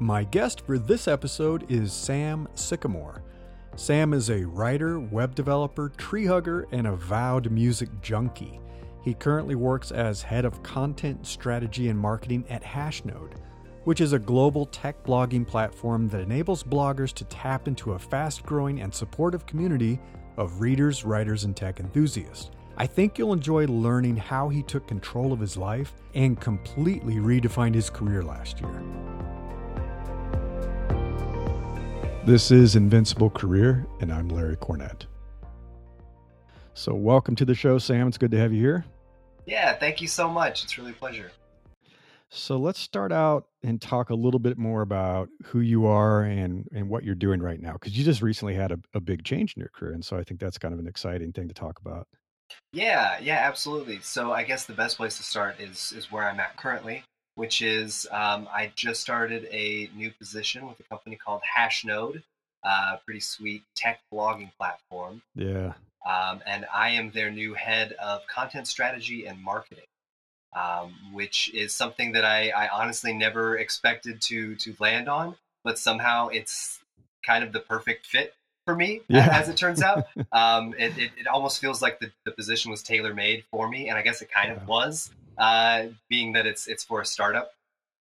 My guest for this episode is Sam Sycamore. Sam is a writer, web developer, tree hugger, and avowed music junkie. He currently works as head of content strategy and marketing at Hashnode, which is a global tech blogging platform that enables bloggers to tap into a fast growing and supportive community of readers, writers, and tech enthusiasts. I think you'll enjoy learning how he took control of his life and completely redefined his career last year. This is Invincible Career, and I'm Larry Cornett. So, welcome to the show, Sam. It's good to have you here. Yeah, thank you so much. It's really a pleasure. So, let's start out and talk a little bit more about who you are and, and what you're doing right now, because you just recently had a, a big change in your career. And so, I think that's kind of an exciting thing to talk about. Yeah, yeah, absolutely. So I guess the best place to start is is where I'm at currently, which is um, I just started a new position with a company called Hashnode, uh, pretty sweet tech blogging platform. Yeah. Um, and I am their new head of content strategy and marketing, um, which is something that I, I honestly never expected to to land on, but somehow it's kind of the perfect fit for me, Yeah. as it turns out. um, it, it, it almost feels like the, the position was tailor made for me, and I guess it kind Yeah. of was, uh, being that it's it's for a startup.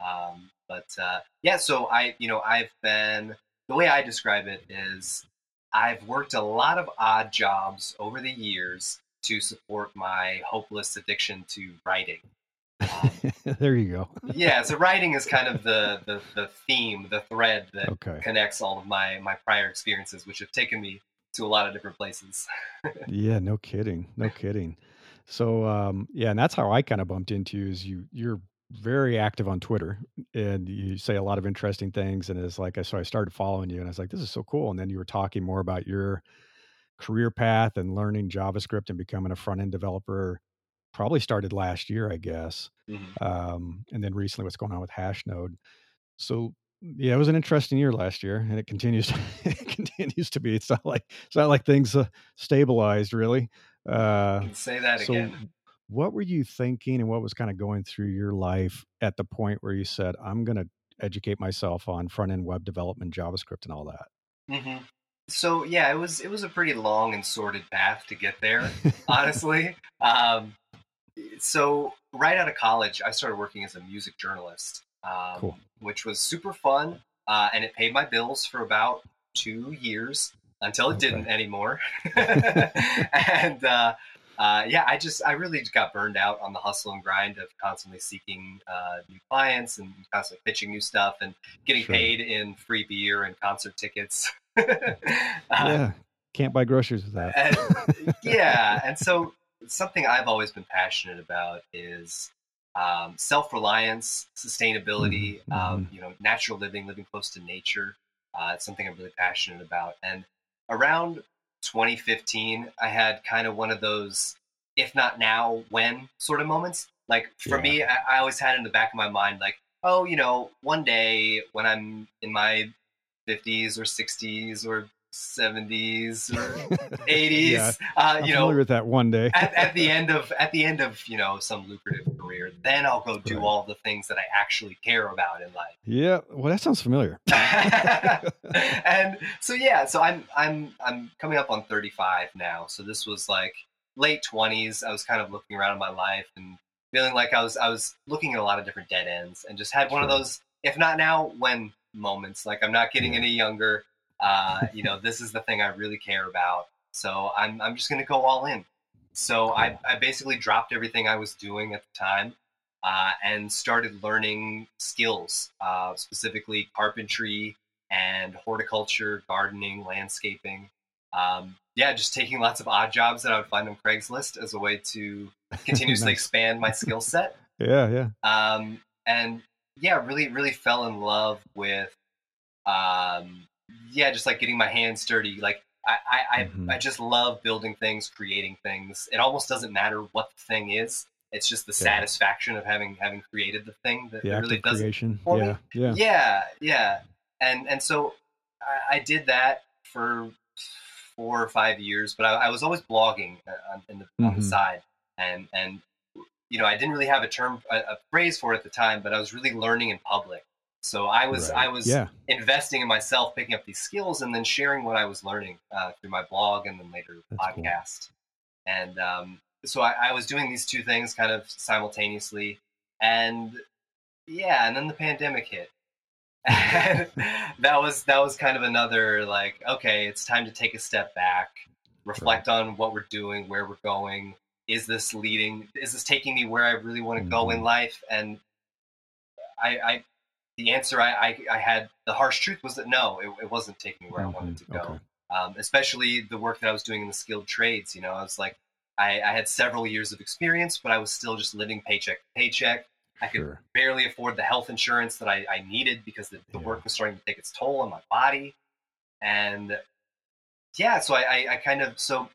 Um, but uh, yeah, so I you know I've been the way I describe it is I've worked a lot of odd jobs over the years to support my hopeless addiction to writing. Um, there you go. yeah, so writing is kind of the, the the theme, the thread that Okay. connects all of my my prior experiences, which have taken me to a lot of different places. Yeah, no kidding. No kidding. So um yeah, and that's how I kind of bumped into you is you you're very active on Twitter and you say a lot of interesting things and it's like I so I started following you and I was like this is so cool and then you were talking more about your career path and learning JavaScript and becoming a front end developer probably started last year I guess Mhm. um, and then recently what's going on with Hashnode. So yeah, it was an interesting year last year, and it continues. it continues to be. It's not like it's not like things uh, stabilized really. Uh, say that so, again. what were you thinking, and what was kind of going through your life at the point where you said, "I'm going to educate myself on front end web development, JavaScript, and all that"? hmm So yeah, it was it was a pretty long and sordid path to get there. honestly. Um, so right out of college, I started working as a music journalist, um, Cool. which was super fun, uh, and it paid my bills for about two years until it Okay. didn't anymore. and uh, uh, yeah, I just I really just got burned out on the hustle and grind of constantly seeking uh, new clients and constantly pitching new stuff and getting Sure. paid in free beer and concert tickets. Uh, yeah, can't buy groceries with that. and, yeah, and so something I've always been passionate about is um, self-reliance, sustainability, Mhm, um, you know, natural living, living close to nature. Uh, it's something I'm really passionate about. And around 2015, I had kind of one of those, if not now, when sort of moments. Like for Yeah. me, I, I always had in the back of my mind, like, oh, you know, one day when I'm in my 50s or 60s or 70s or 80s, Yeah, uh, you know, with that one day. at, at the end of at the end of you know some lucrative career, then I'll go do Right. all the things that I actually care about in life. yeah, well, that sounds familiar. and so yeah, so I'm I'm I'm coming up on 35 now. So this was like late 20s. I was kind of looking around in my life and feeling like I was I was looking at a lot of different dead ends and just had one of those if not now when moments. Like I'm not getting Yeah. any younger. Uh, you know, this is the thing I really care about. So I'm I'm just gonna go all in. So I, I basically dropped everything I was doing at the time uh, and started learning skills, uh, specifically carpentry and horticulture, gardening, landscaping. Um, yeah, just taking lots of odd jobs that I would find on Craigslist as a way to continuously Nice. expand my skill set. Yeah, yeah. Um, and yeah, really, really fell in love with, um, yeah, just like getting my hands dirty. Like I, I, I, Mhm. I just love building things, creating things. It almost doesn't matter what the thing is. It's just the Yeah. satisfaction of having having created the thing that The really does it creation. for me. Yeah, yeah. yeah, yeah. And and so I, I did that for four or five years, but I, I was always blogging uh, on, in the, on the side, and and you know I didn't really have a term a, a phrase for it at the time, but I was really learning in public. So I was Right. I was Yeah. investing in myself, picking up these skills, and then sharing what I was learning uh, through my blog and then later That's cool. podcast. And um, so I, I was doing these two things kind of simultaneously, and yeah, and then the pandemic hit. That was that was kind of another like okay, it's time to take a step back, reflect on what we're doing, where we're going. Is this leading? Is this taking me where I really want to go in Mhm. life? And I, I the answer I, I, I had the harsh truth was that no, it, it wasn't taking me where I wanted to go. Okay. Um, especially the work that I was doing in the skilled trades. You know, I was like, I, I had several years of experience, but I was still just living paycheck to paycheck. I could Sure. barely afford the health insurance that I, I needed because the, the Yeah. work was starting to take its toll on my body. And yeah, so I, I, I kind of, so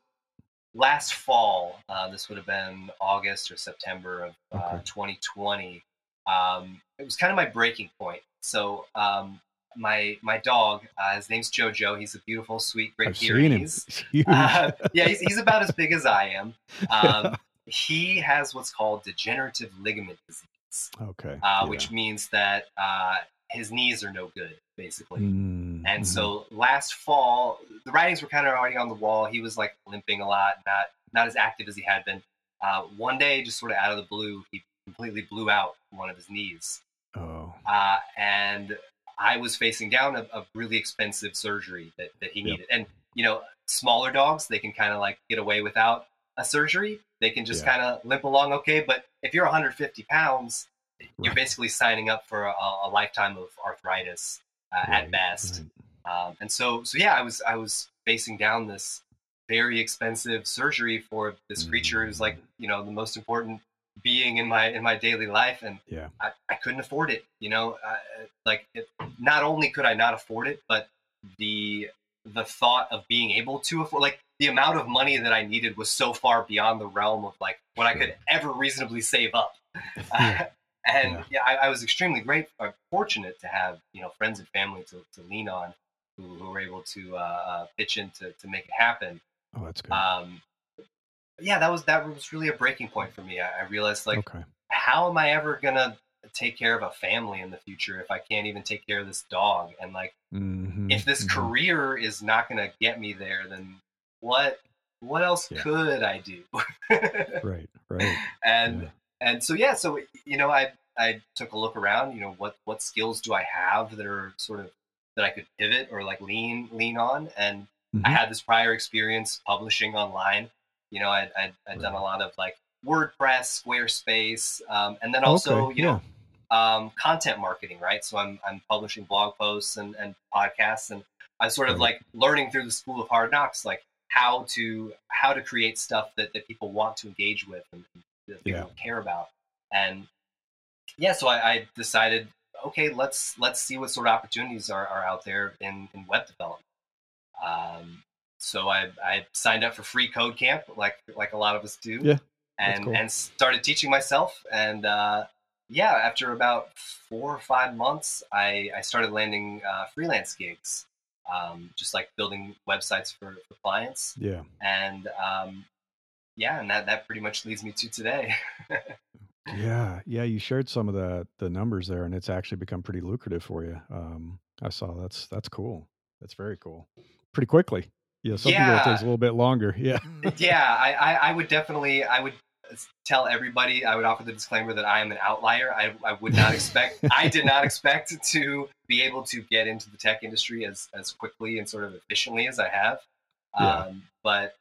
last fall, uh, this would have been August or September of uh, 2020, um, it was kind of my breaking point. So um, my my dog, uh, his name's Jojo. He's a beautiful, sweet, great I've seen him. Pyrenees. Uh, yeah, he's, he's about as big as I am. Um, he has what's called degenerative ligament disease, okay. uh, yeah. which means that uh, his knees are no good, basically. Mm, And so last fall, the writings were kind of already on the wall. He was like limping a lot, not not as active as he had been. Uh, one day, just sort of out of the blue, he completely blew out one of his knees, Oh. uh, and I was facing down a, a really expensive surgery that, that he Yep. needed. And you know, smaller dogs they can kind of like get away without a surgery. They can just Yeah. kind of limp along okay. But if you're 150 pounds, you're basically signing up for a, a lifetime of arthritis uh, at best. right. Um, and so, so yeah, I was I was facing down this very expensive surgery for this creature who's like you know the most important being in my in my daily life, and Yeah. I, I couldn't afford it. You know, uh, like it, not only could I not afford it, but the the thought of being able to afford like the amount of money that I needed was so far beyond the realm of like what I could ever reasonably save up. Yeah. and Yeah. yeah, I, I was extremely great, uh, fortunate to have you know friends and family to, to lean on, who, who were able to uh, uh, pitch in to, to make it happen. Oh, that's good. Um, yeah, that was that was really a breaking point for me. I, I realized like, okay. how am I ever gonna take care of a family in the future if I can't even take care of this dog? And like, Mhm, if this mhm. career is not gonna get me there, then what what else Yeah. could I do? Right. Right. and Yeah. and so yeah so you know i i took a look around you know what what skills do i have that are sort of that i could pivot or like lean lean on and i Mhm. had this prior experience publishing online you know i'd, I'd, I'd done a lot of like wordpress squarespace um, and then also okay. you yeah. know um, content marketing right so i'm, I'm publishing blog posts and, and podcasts and i'm sort of Right. like learning through the school of hard knocks like how to how to create stuff that, that people want to engage with and that people Yeah. care about and yeah so I, I decided okay let's let's see what sort of opportunities are, are out there in, in web development um, so I, I signed up for free code camp like like a lot of us do Yeah, and cool. and started teaching myself and uh, yeah after about four or five months i, I started landing uh, freelance gigs um, just like building websites for, for clients Yeah. and um, yeah and that, that pretty much leads me to today Yeah. Yeah. You shared some of the the numbers there, and it's actually become pretty lucrative for you. Um, I saw that's that's cool. That's very cool. Pretty quickly. Yeah. Some people it takes a little bit longer. Yeah. yeah I, I, I would definitely i would tell everybody i would offer the disclaimer that i am an outlier i, I would not expect i did not expect to be able to get into the tech industry as, as quickly and sort of efficiently as i have Yeah. um, but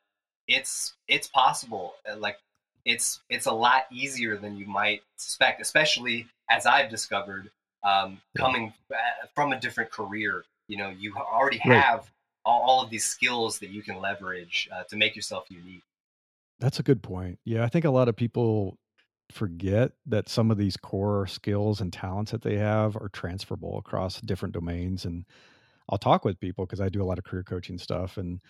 it's it's possible Uh, like it's it's a lot easier than you might suspect especially as i've discovered um, coming uh, from a different career you know you already Right. All, all of these skills that you can leverage uh, to make yourself unique That's a good point. Yeah, I think a lot of people forget that some of these core skills and talents that they have are transferable across different domains. And I'll talk with people because I do a lot of career coaching stuff, and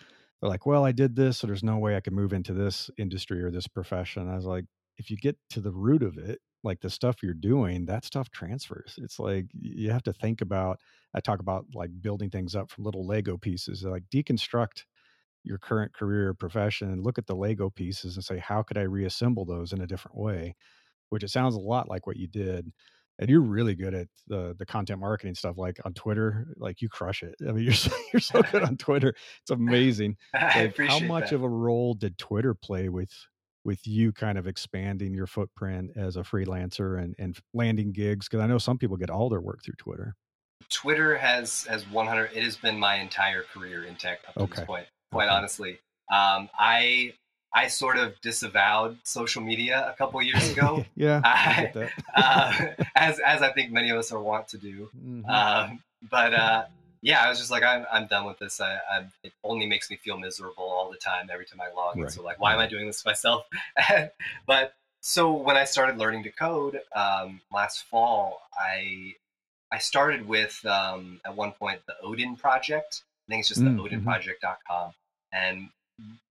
they're like, "Well, I did this, so there's no way I can move into this industry or this profession." I was like, "If you get to the root of it, like the stuff you're doing, that stuff transfers. It's like you have to think about." I talk about like building things up from little Lego pieces, like deconstruct your current career or profession and look at the Lego pieces and say, how could I reassemble those in a different way? Which it sounds a lot like what you did. and you're really good at the the content marketing stuff like on twitter like you crush it i mean you're so, you're so good on twitter it's amazing I like, how much that. of a role did twitter play with with you kind of expanding your footprint as a freelancer and and landing gigs because i know some people get all their work through twitter twitter has has 100 it has been my entire career in tech up to Okay. this point quite Okay. honestly um, i i sort of disavowed social media a couple years ago yeah I that. uh, as as i think many of us are wont to do Mhm. Um, but uh, yeah, I was just like, I'm, I'm done with this. I, I, it only makes me feel miserable all the time, every time I log in. Right, So like, why am I doing this to myself? but so when I started learning to code um, last fall, I I started with um, at one point the Odin project. I think it's just Mm, the mhm. odinproject.com. And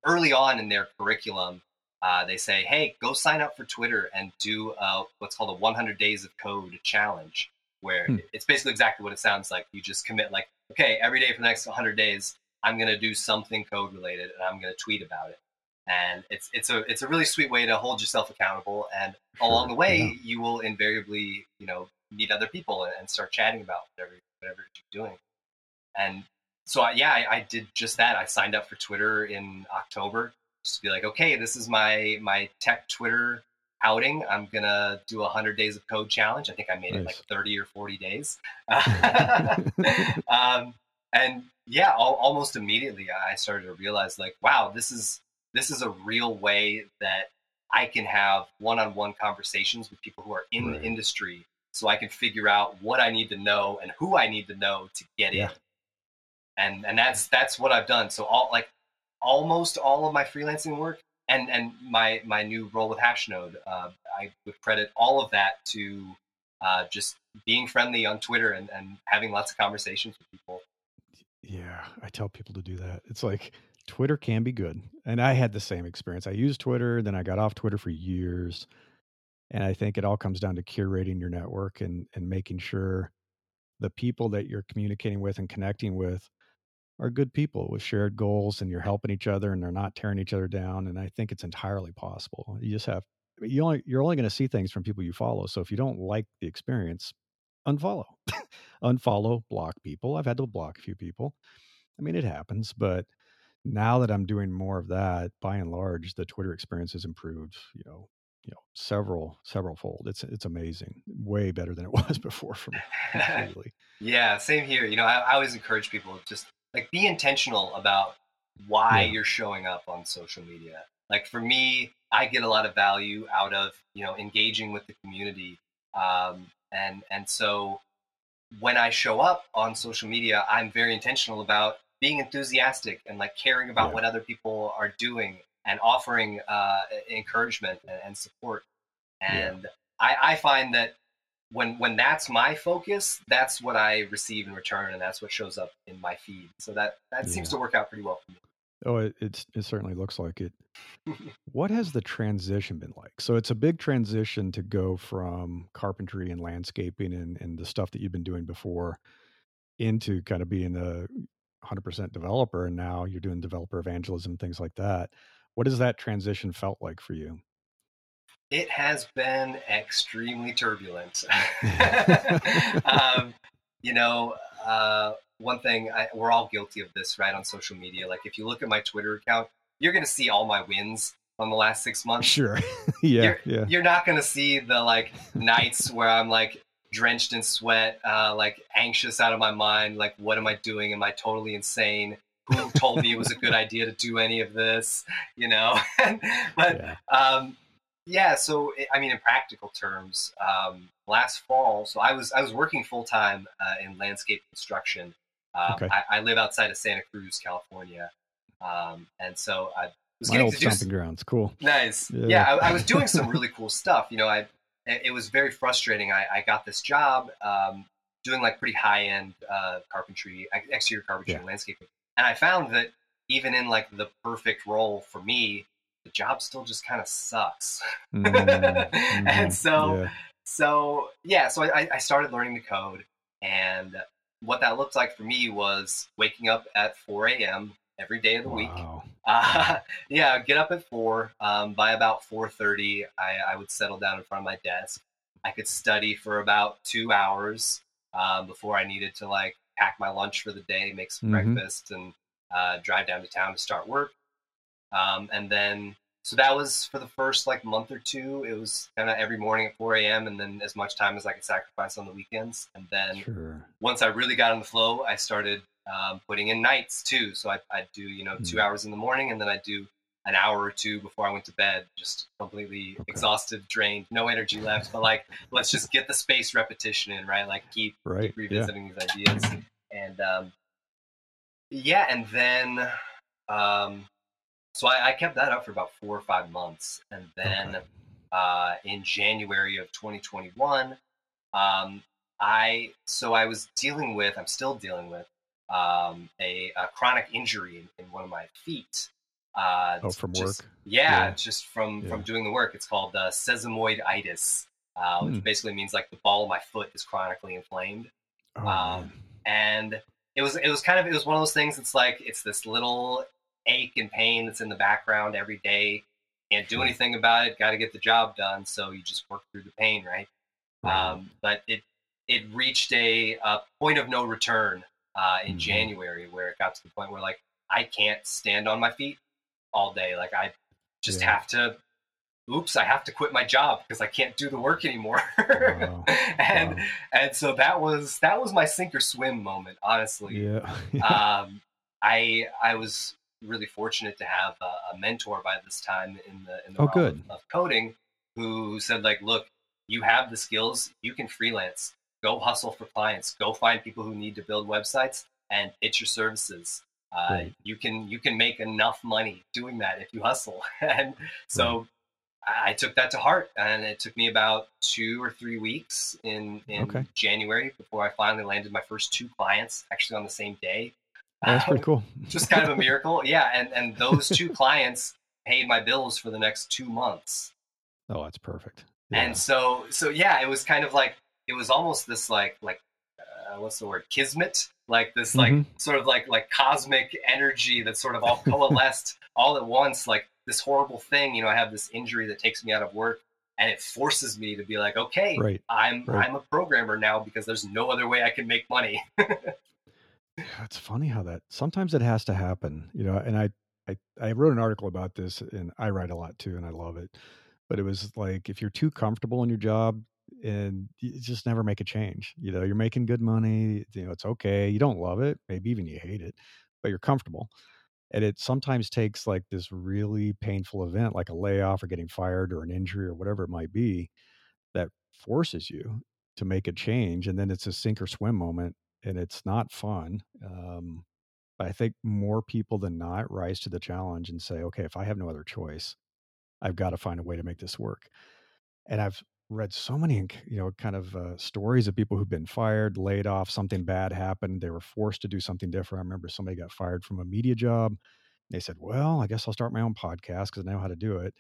early on in their curriculum, uh, they say, hey, go sign up for Twitter and do uh, what's called a 100 Days of Code challenge, where Hmm. it's basically exactly what it sounds like. You just commit, like, okay, every day for the next 100 days, I'm going to do something code related and I'm going to tweet about it. And it's it's a it's a really sweet way to hold yourself accountable. And along the way, yeah. you will invariably, you know, meet other people and, and start chatting about whatever whatever you're doing. And so I, yeah, I, I did just that. I signed up for Twitter in October just to be like, okay, this is my my tech Twitter outing. I'm gonna do a hundred days of code challenge. I think I made it like 30 or 40 days. um, and yeah, al- almost immediately I started to realize like, wow, this is this is a real way that I can have one-on-one conversations with people who are in Right. the industry, so I can figure out what I need to know and who I need to know to get Yeah. in. And and that's that's what I've done. So all like almost all of my freelancing work and and my my new role with Hashnode, uh, I would credit all of that to uh, just being friendly on Twitter and, and having lots of conversations with people. Yeah, I tell people to do that. It's like Twitter can be good. And I had the same experience. I used Twitter, then I got off Twitter for years. And I think it all comes down to curating your network and and making sure the people that you're communicating with and connecting with are good people with shared goals and you're helping each other and they're not tearing each other down. And I think it's entirely possible. You just have you only you're only going to see things from people you follow. So if you don't like the experience, unfollow. unfollow, block people. I've had to block a few people. I mean, it happens, but now that I'm doing more of that, by and large, the Twitter experience has improved, you know, you know, several, several fold. It's it's amazing. Way better than it was before for me. Yeah, same here. You know, I, I always encourage people just like be intentional about why Yeah. you're showing up on social media. Like for me, I get a lot of value out of you know engaging with the community, um, and and so when I show up on social media, I'm very intentional about being enthusiastic and like caring about Yeah. what other people are doing and offering uh, encouragement and, and support. Yeah. And I, I find that when when that's my focus, that's what I receive in return, and that's what shows up in my feed. So that that seems to work out pretty well for me. Oh, it, it's it certainly looks like it. what has the transition been like? So it's a big transition to go from carpentry and landscaping and, and the stuff that you've been doing before into kind of being a 100% developer, and now you're doing developer evangelism, things like that. What has that transition felt like for you? It has been extremely turbulent. um, you know, uh, one thing I, we're all guilty of this, right? On social media, like if you look at my Twitter account, you're going to see all my wins on the last six months. Sure. yeah. You're- yeah. You're not going to see the like nights where I'm like drenched in sweat, uh, like anxious out of my mind. Like, what am I doing? Am I totally insane? Who told me it was a good idea to do any of this? You know, but Yeah. um, yeah. So I- I mean, in practical terms, um, last fall, so I was I was working full time uh, in landscape construction. Um, Okay. I, I live outside of Santa Cruz, California, um, and so I was My getting old to do stomping grounds. Cool. Nice. Yeah. Yeah, I, I was doing some really cool stuff. You know, I it it was very frustrating. I, I got this job um, doing like pretty high end uh, carpentry, exterior carpentry Yeah. and landscaping, and I found that even in like the perfect role for me, the job still just kind of sucks. Mm, and mhm, so yeah. so yeah, so I, I started learning to code, and what that looked like for me was waking up at 4 a.m. every day of the week. Uh, yeah, get up at four. Um, by about four thirty, I, I would settle down in front of my desk. I could study for about two hours um, before I needed to like pack my lunch for the day, make some Mhm. breakfast, and uh, drive down to town to start work. Um, and then, so that was for the first like month or two. It was kind of every morning at 4 a.m. and then as much time as I could sacrifice on the weekends. And then Sure. once I really got in the flow, I started um, putting in nights too. So I, I'd do, you know, two Mm. hours in the morning and then I'd do an hour or two before I went to bed, just completely Okay. exhausted, drained, no energy left. But like, let's just get the space repetition in, right? Like keep, Right. keep Yeah. revisiting these ideas. And um, yeah, and then um, so I, I kept that up for about four or five months. And then Okay. uh, in January of 2021, um, I so I was dealing with, I'm still dealing with um, a, a chronic injury in, in one of my feet. Uh, Oh, from just- work? Yeah, Yeah. just from Yeah. from doing the work. It's called uh, sesamoiditis, uh, which Hmm. basically means like the ball of my foot is chronically inflamed Oh, um, and it was it was kind of it was one of those things. It's like it's this little ache and pain that's in the background every day. Can't do anything about it. Got to get the job done. So you just work through the pain, right? Um, but it it reached a, a point of no return uh, in Mhm. January where it got to the point where like I can't stand on my feet all day. Like I just Yeah. have to. Oops! I have to quit my job because I can't do the work anymore. Wow. and Wow. and so that was that was my sink or swim moment. Honestly, Yeah. um, I I was really fortunate to have a, a mentor by this time in the in the Oh, realm good. Of, of coding who said like, look, you have the skills, you can freelance, go hustle for clients, go find people who need to build websites and pitch your services. Uh, Right. You can you can make enough money doing that if you hustle, and so. I I took that to heart, and it took me about two or three weeks in in Okay. January before I finally landed my first two clients, actually on the same day. That's pretty cool. Just kind of a miracle, yeah. And and those two clients paid my bills for the next two months, Oh, that's perfect. Yeah. and so so yeah, it was kind of like it was almost this like like uh, what's the word kismet, like this like Mhm. sort of like like cosmic energy that sort of all coalesced all at once, like this horrible thing. You know, I have this injury that takes me out of work, and it forces me to be like, okay, right. I'm Right. I'm a programmer now because there's no other way I can make money. It's funny how that sometimes it has to happen, you know. And I, I, I wrote an article about this, and I write a lot too, and I love it. But it was like if you're too comfortable in your job, and you just never make a change. You know, you're making good money. You know, it's okay. You don't love it, maybe even you hate it, but you're comfortable. And it sometimes takes like this really painful event, like a layoff or getting fired or an injury or whatever it might be, that forces you to make a change. And then it's a sink or swim moment and it's not fun. Um, but I think more people than not rise to the challenge and say, okay, if I have no other choice, I've got to find a way to make this work. And I've read so many, you know, kind of uh, stories of people who've been fired, laid off, something bad happened. They were forced to do something different. I remember somebody got fired from a media job. They said, well, I guess I'll start my own podcast because I know how to do it.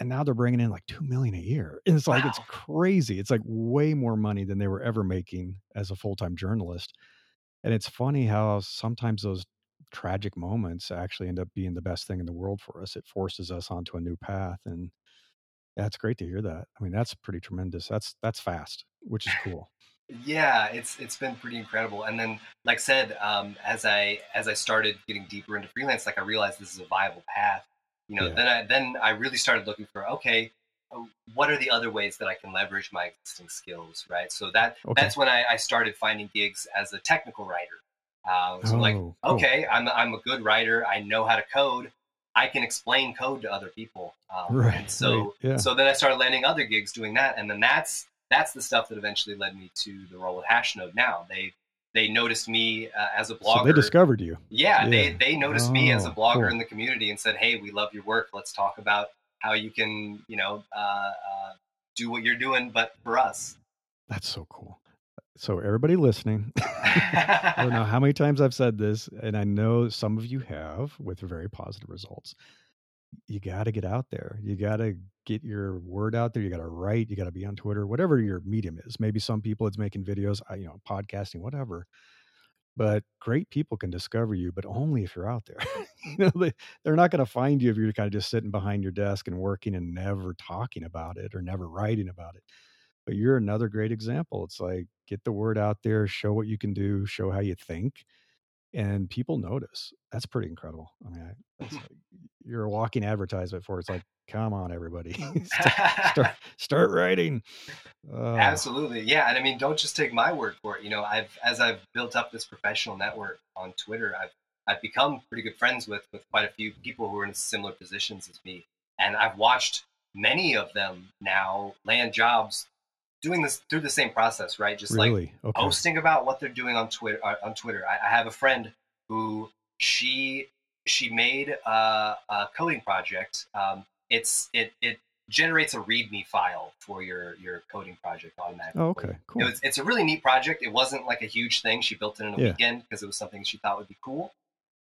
And now they're bringing in like 2 million a year. And it's like, it's crazy. It's like way more money than they were ever making as a full time journalist. And it's funny how sometimes those tragic moments actually end up being the best thing in the world for us. It forces us onto a new path. And that's great to hear that. I mean, that's pretty tremendous. That's that's fast, which is cool. yeah, it's it's been pretty incredible. And then, like I said, um, as I as I started getting deeper into freelance, like I realized this is a viable path. You know, Yeah. then I then I really started looking for okay, uh, what are the other ways that I can leverage my existing skills, right? So that Okay. that's when I, I started finding gigs as a technical writer. Uh, so like, Oh, cool. okay, I'm I'm a good writer. I know how to code. I can explain code to other people. Um, Right, so right, yeah. so then I started landing other gigs doing that, and then that's that's the stuff that eventually led me to the role with Hashnode. Now they they noticed me uh, as a blogger. So they discovered you. yeah, they Yeah. they noticed me as a Oh, blogger cool. in the community and said, "Hey, we love your work. Let's talk about how you can, you know, uh, uh, do what you're doing, but for us." That's so cool. So everybody listening, I don't know how many times I've said this, and I know some of you have with very positive results. You got to get out there. You got to get your word out there. You got to write. You got to be on Twitter, whatever your medium is. Maybe some people it's making videos, you know, podcasting, whatever. But great people can discover you, but only if you're out there. you know, they, they're not going to find you if you're kind of just sitting behind your desk and working and never talking about it or never writing about it. but you're another great example. It's like get the word out there, show what you can do, show how you think, and people notice. That's pretty incredible. I mean, like, you're a walking advertisement for it. it's like, come on, everybody, start, start, start writing. Uh, Absolutely, yeah. And I mean, don't just take my word for it. You know, I've as I've built up this professional network on Twitter, I've I've become pretty good friends with with quite a few people who are in similar positions as me, and I've watched many of them now land jobs doing this through the same process, right? Just really? like okay. posting about what they're doing on Twitter. Uh, on Twitter, I, I, have a friend who she she made a, a coding project. Um, it's it it generates a README file for your your coding project automatically. Oh, okay, cool. It was, it's a really neat project. It wasn't like a huge thing. She built it in a yeah. weekend because it was something she thought would be cool.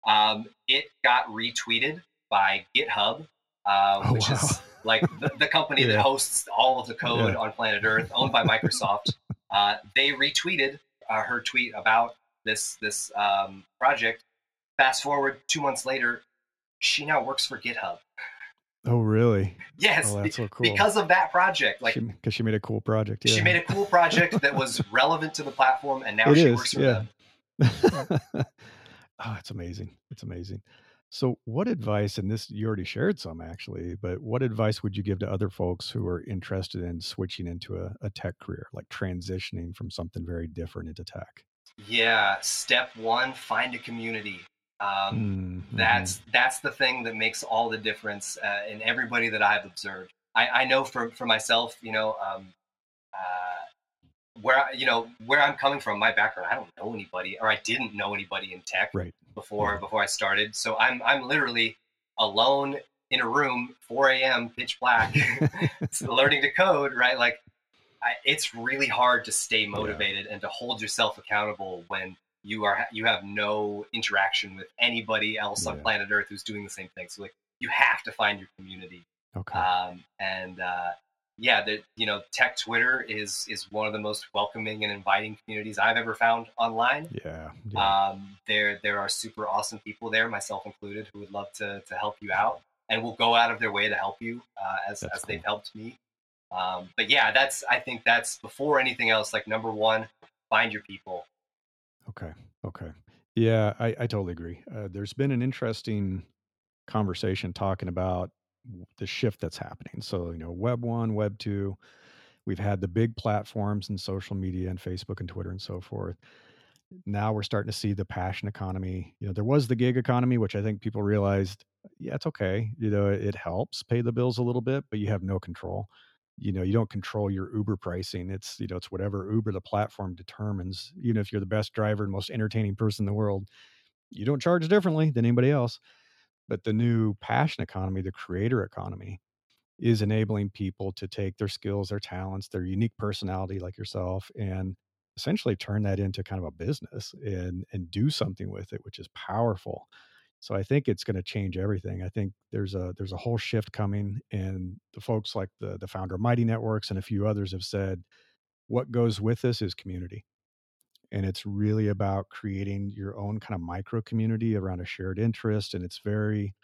Um, it got retweeted by GitHub, uh, oh, which wow. is like the, the company yeah. that hosts all of the code yeah. on planet Earth, owned by Microsoft. uh, they retweeted uh, her tweet about this this um, project. Fast forward two months later, she now works for GitHub. Oh, really? Yes. Oh, that's so cool. Because of that project, like because she, she, made a cool project. Yeah. She made a cool project that was relevant to the platform, and now it she is, works for yeah. them. oh, it's amazing! It's amazing. So, what advice, and this you already shared some actually, but what advice would you give to other folks who are interested in switching into a, a tech career, like transitioning from something very different into tech? Yeah, step one: find a community. Um, mm-hmm. That's that's the thing that makes all the difference uh, in everybody that I've observed. I, I know for for myself, you know, um, uh, where you know where I'm coming from, my background, I don't know anybody, or I didn't know anybody in tech. Right before yeah. before I started. So I'm I'm literally alone in a room, 4 a.m. pitch black, learning to code. Right, like I, it's really hard to stay motivated yeah. and to hold yourself accountable when you are you have no interaction with anybody else yeah. on planet Earth who's doing the same thing. So like you have to find your community. Okay. Um, and uh, yeah, the you know tech Twitter is is one of the most welcoming and inviting communities I've ever found online. Yeah, yeah. Um, there there are super awesome people there, myself included, who would love to to help you out and will go out of their way to help you uh, as as cool. they've helped me. Um, but yeah, that's I think that's before anything else. Like number one, find your people. Okay. Okay. Yeah, I, I totally agree. Uh, there's been an interesting conversation talking about the shift that's happening. So, you know, Web 1, Web 2, we've had the big platforms and social media and Facebook and Twitter and so forth. Now we're starting to see the passion economy. You know, there was the gig economy, which I think people realized, yeah, it's okay. You know, it helps pay the bills a little bit, but you have no control. You know, you don't control your Uber pricing. It's, you know, it's whatever Uber, the platform determines. Even if you're the best driver and most entertaining person in the world, you don't charge differently than anybody else. But the new passion economy, the creator economy, is enabling people to take their skills, their talents, their unique personality, like yourself, and essentially turn that into kind of a business and and do something with it, which is powerful. So I think it's going to change everything. I think there's a there's a whole shift coming, and the folks like the the founder of Mighty Networks and a few others have said, what goes with this is community and it's really about creating your own kind of micro community around a shared interest and it's very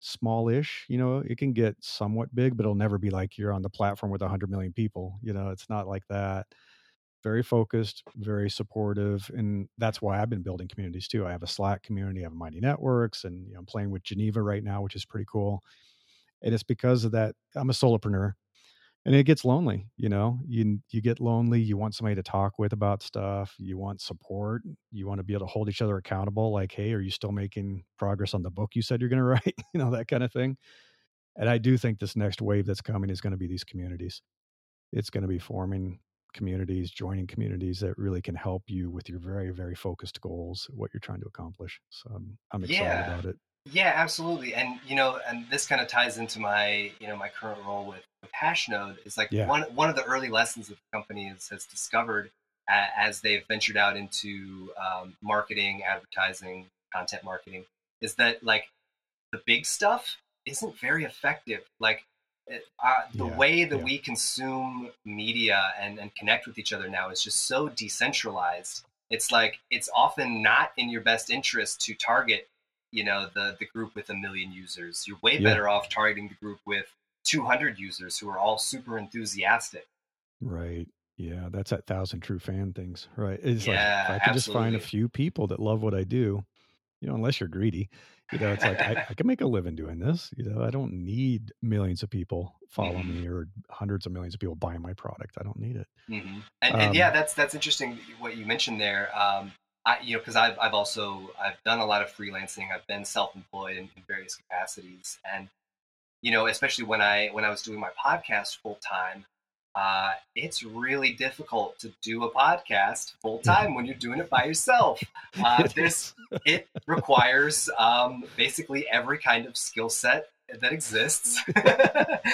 smallish you know it can get somewhat big but it'll never be like you're on the platform with 100 million people you know it's not like that. Very focused very supportive and that's why i've been building communities too i have a slack community i have mighty networks and you know, i'm playing with geneva right now which is pretty cool and it's because of that i'm a solopreneur and it gets lonely you know? You you get lonely you want somebody to talk with about stuff you want support you want to be able to hold each other accountable like hey are you still making progress on the book you said you're going to write? You know that kind of thing. And i do think this next wave that's coming is going to be these communities. It's going to be forming communities joining communities that really can help you with your very very focused goals what you're trying to accomplish. So i'm, I'm excited yeah. about it yeah, absolutely. And you know, and this kind of ties into my, you know, my current role with, with Hashnode is like yeah. one one of the early lessons that the company has, has discovered as they've ventured out into um, marketing, advertising, content marketing is that like the big stuff isn't very effective. Like uh, the yeah, way that yeah. we consume media and, and connect with each other now is just so decentralized. It's like it's often not in your best interest to target you know the the group with a million users you're way yeah. better off targeting the group with 200 users who are all super enthusiastic Right. Yeah, that's that thousand true fan things, right? It's like Yeah, I could just find a few people that love what I do, you know, unless you're greedy, you know, it's like I, I can make a living doing this. You know, I don't need millions of people follow hmm me or hundreds of millions of people buying my product. I don't need it. hmm And and yeah, Um, that's that's interesting what you mentioned there. Um, I you know because I've I've also I've done a lot of freelancing. I've been self-employed in, in various capacities, and you know especially when I when I was doing my podcast full time. Uh, it's really difficult to do a podcast full time when you're doing it by yourself. Uh, it it requires um, basically every kind of skill set that exists,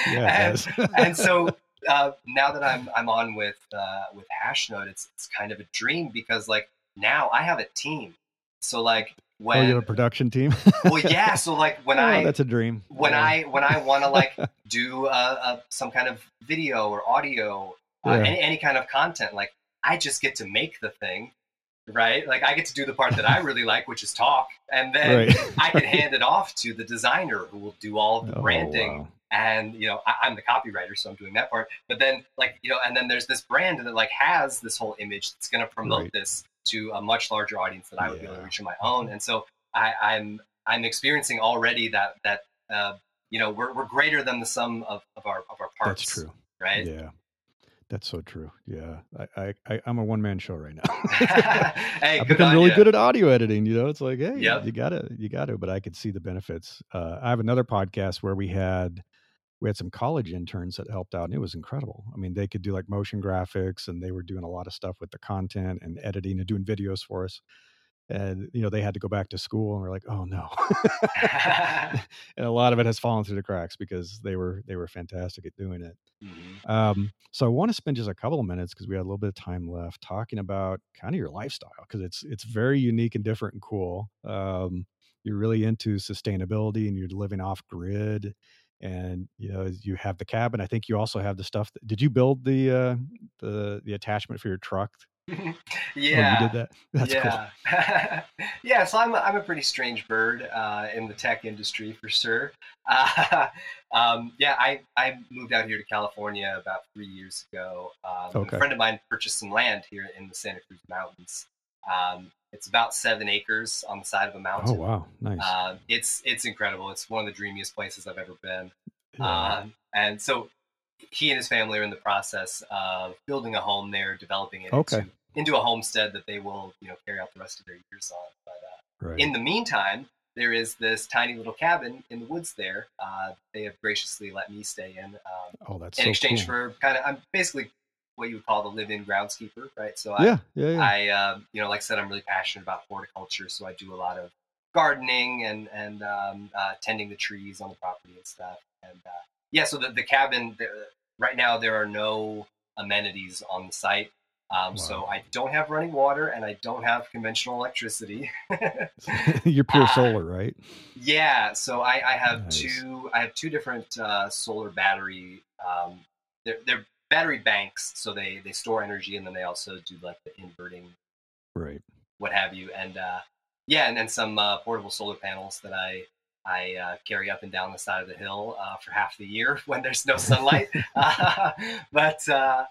and and so uh, now that I'm I'm on with uh, with Hashnode, it's it's kind of a dream because like now I have a team. So like oh, you have a production team? well yeah, so like when oh, I that's a dream. when Yeah. I when I want to like do uh, uh, some kind of video or audio, uh, any any kind of content, like I just get to make the thing, right? Like I get to do the part that I really like, which is talk, and then Right. I can hand it off to the designer who will do all the Oh, branding. wow. And you know, I, I'm the copywriter, so I'm doing that part. But then, like you know, and then there's this brand that like has this whole image that's going to promote Right. this to a much larger audience that I would be able to reach on my own. And so I, I'm I'm experiencing already that that uh, you know we're, we're greater than the sum of, of our of our parts. That's true. right? Yeah. That's so true. Yeah. I, I, I'm a one man show right now. hey, I've become really ya. good at audio editing. You know, it's like, hey, Yep. you gotta, you gotta. But I could see the benefits. Uh, I have another podcast where we had we had some college interns that helped out, and it was incredible. I mean, they could do like motion graphics, and they were doing a lot of stuff with the content and editing and doing videos for us. And you know, they had to go back to school, and we're like, oh no. and a lot of it has fallen through the cracks because they were they were fantastic at doing it. Mhm. Um, so I want to spend just a couple of minutes because we had a little bit of time left talking about kind of your lifestyle because it's it's very unique and different and cool. Um, you're really into sustainability and you're living off grid, and you know you have the cabin. I think you also have the stuff. That, did you build the uh, the the attachment for your truck? Oh, you did that. That's cool. yeah. yeah, so I'm a, I'm a pretty strange bird uh, in the tech industry for sure. Uh, um, yeah, I, I moved out here to California about three years ago. Um, Okay. A friend of mine purchased some land here in the Santa Cruz Mountains. Um, it's about seven acres on the side of a Oh mountain. wow, nice. Um, it's it's incredible. It's one of the dreamiest places I've ever been. Yeah. Um, and so he and his family are in the process of building a home there, developing it Okay. into, into a homestead that they will, you know, carry out the rest of their years on. But uh, right. in the meantime, there is this tiny little cabin in the woods there. Uh, they have graciously let me stay in um, oh, that's in so exchange cool. for kind of, I'm basically what you would call the live-in groundskeeper, right? So I, yeah, yeah, yeah. I, um, you know, like I said, I'm really passionate about horticulture, so I do a lot of gardening and and um, uh, tending the trees on the property and stuff. And uh, yeah, so the, the cabin the, right now there are no amenities on the site, um, so I don't have running water and I don't have conventional electricity. you're pure Ah. solar, right? yeah, so I, I have Nice. two I have two different uh, solar battery. Um, they're, they're battery banks, so they they store energy and then they also do like the inverting Right. what have you. And uh, yeah, and then some uh, portable solar panels that I I uh, carry up and down the side of the hill uh, for half the year when there's no sunlight. uh, but uh,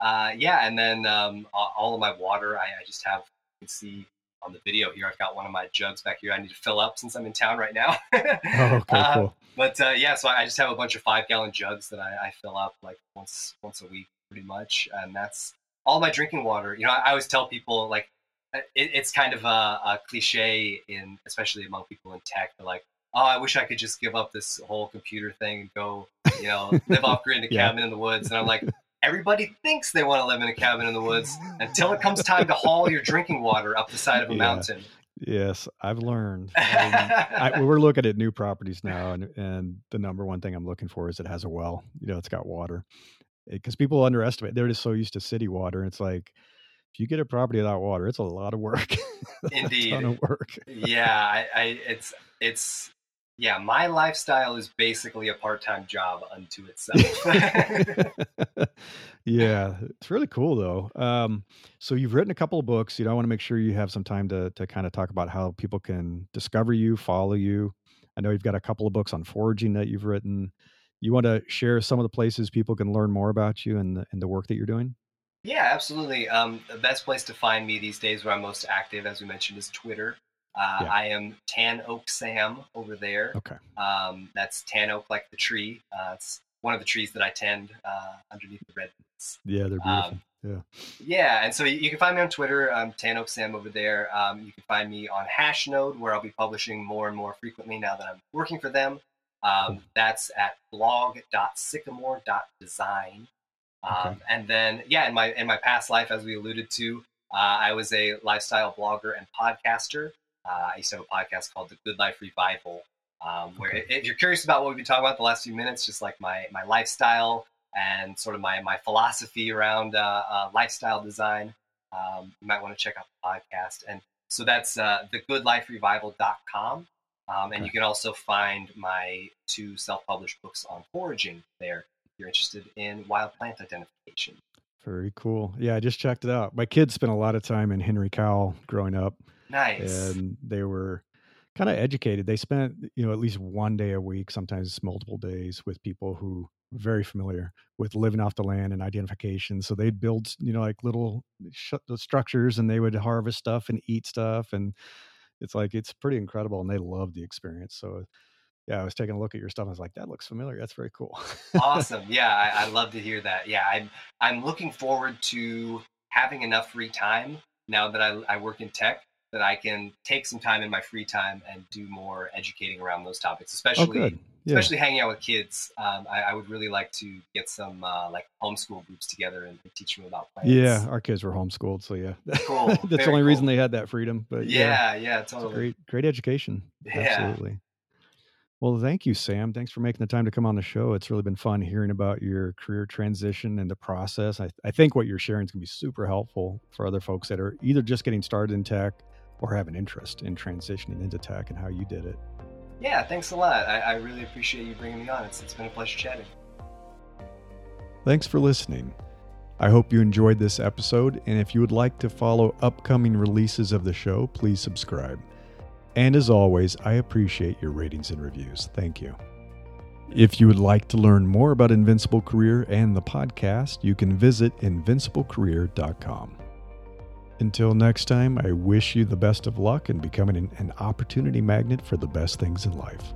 uh, yeah, and then um, all all of my water, I, I just have. You can see on the video here, I've got one of my jugs back here. I need to fill up since I'm in town right now. Oh, okay, Uh, cool. but uh, yeah, so I just have a bunch of five gallon jugs that I, I fill up like once once a week, pretty much, and that's all my drinking water. You know, I, I always tell people like uh, it, it's kind of a, a cliche in especially among people in tech. They're like, oh, I wish I could just give up this whole computer thing and go, you know, live off grid in a Yeah. cabin in the woods. And I'm like, everybody thinks they want to live in a cabin in the woods until it comes time to haul your drinking water up the side of a Yeah. mountain. Yes, I've learned. Um, I, we're looking at new properties now, and and the number one thing I'm looking for is it has a well. You know, it's got water, because people underestimate. They're just so used to city water, and it's like if you get a property without water, it's a lot of work. Indeed. A of work. yeah, I, I it's it's yeah, my lifestyle is basically a part-time job unto itself. yeah, it's really cool though. Um, so you've written a couple of books. You know, I want to make sure you have some time to to kind of talk about how people can discover you, follow you. I know you've got a couple of books on foraging that you've written. You want to share some of the places people can learn more about you and the, and the work that you're doing? Yeah, absolutely. Um, the best place to find me these days, where I'm most active, as we mentioned, is Twitter. Uh, yeah. I am Tan Oak Sam over there. Okay. Um, that's Tan Oak, like the tree. Uh, it's one of the trees that I tend uh, underneath the redwoods. Yeah, they're beautiful. Um, yeah. Yeah, and so you, you, can find me on Twitter, um, Tan Oak Sam over there. Um, you can find me on Hashnode, where I'll be publishing more and more frequently now that I'm working for them. Um, that's at blog.sycamore.design. Um, okay. And then, yeah, in my in my past life, as we alluded to, uh, I was a lifestyle blogger and podcaster. Uh, I used to have a podcast called The Good Life Revival, um, where okay. if you're curious about what we've been talking about the last few minutes, just like my my lifestyle and sort of my my philosophy around uh, uh, lifestyle design, um, you might want to check out the podcast. And so that's uh, thegoodliferevival.com. Um, and okay. you can also find my two self-published books on foraging there. If you're interested in wild plant identification. Very cool. Yeah, I just checked it out. My kids spent a lot of time in Henry Cowell growing up. Nice. And they were kind of educated. They spent, you know, at least one day a week, sometimes multiple days with people who were very familiar with living off the land and identification. So they'd build, you know, like little sh- uh, structures and they would harvest stuff and eat stuff. And it's like, it's pretty incredible. And they loved the experience. So, yeah, I was taking a look at your stuff. I was like, that looks familiar. That's very cool. awesome. Yeah, I, I love to hear that. Yeah, I'm I'm looking forward to having enough free time now that I, I work in tech that I can take some time in my free time and do more educating around those topics, especially oh, yeah. especially hanging out with kids. Um, I, I, would really like to get some uh, like homeschool groups together and, teach them about plants. Yeah, our kids were homeschooled, so yeah, cool. that's the only cool. reason they had that freedom. But yeah, yeah, yeah totally great, great education. Yeah. Absolutely. Well, thank you, Sam. Thanks for making the time to come on the show. It's really been fun hearing about your career transition and the process. I, I think what you're sharing is going to be super helpful for other folks that are either just getting started in tech or have an interest in transitioning into tech and how you did it. Yeah, thanks a lot. I, I really appreciate you bringing me on. It's, it's been a pleasure chatting. Thanks for listening. I hope you enjoyed this episode, and if you would like to follow upcoming releases of the show, please subscribe. And as always, I appreciate your ratings and reviews. Thank you. If you would like to learn more about Invincible Career and the podcast, you can visit invinciblecareer.com. Until next time, I wish you the best of luck in becoming an, an opportunity magnet for the best things in life.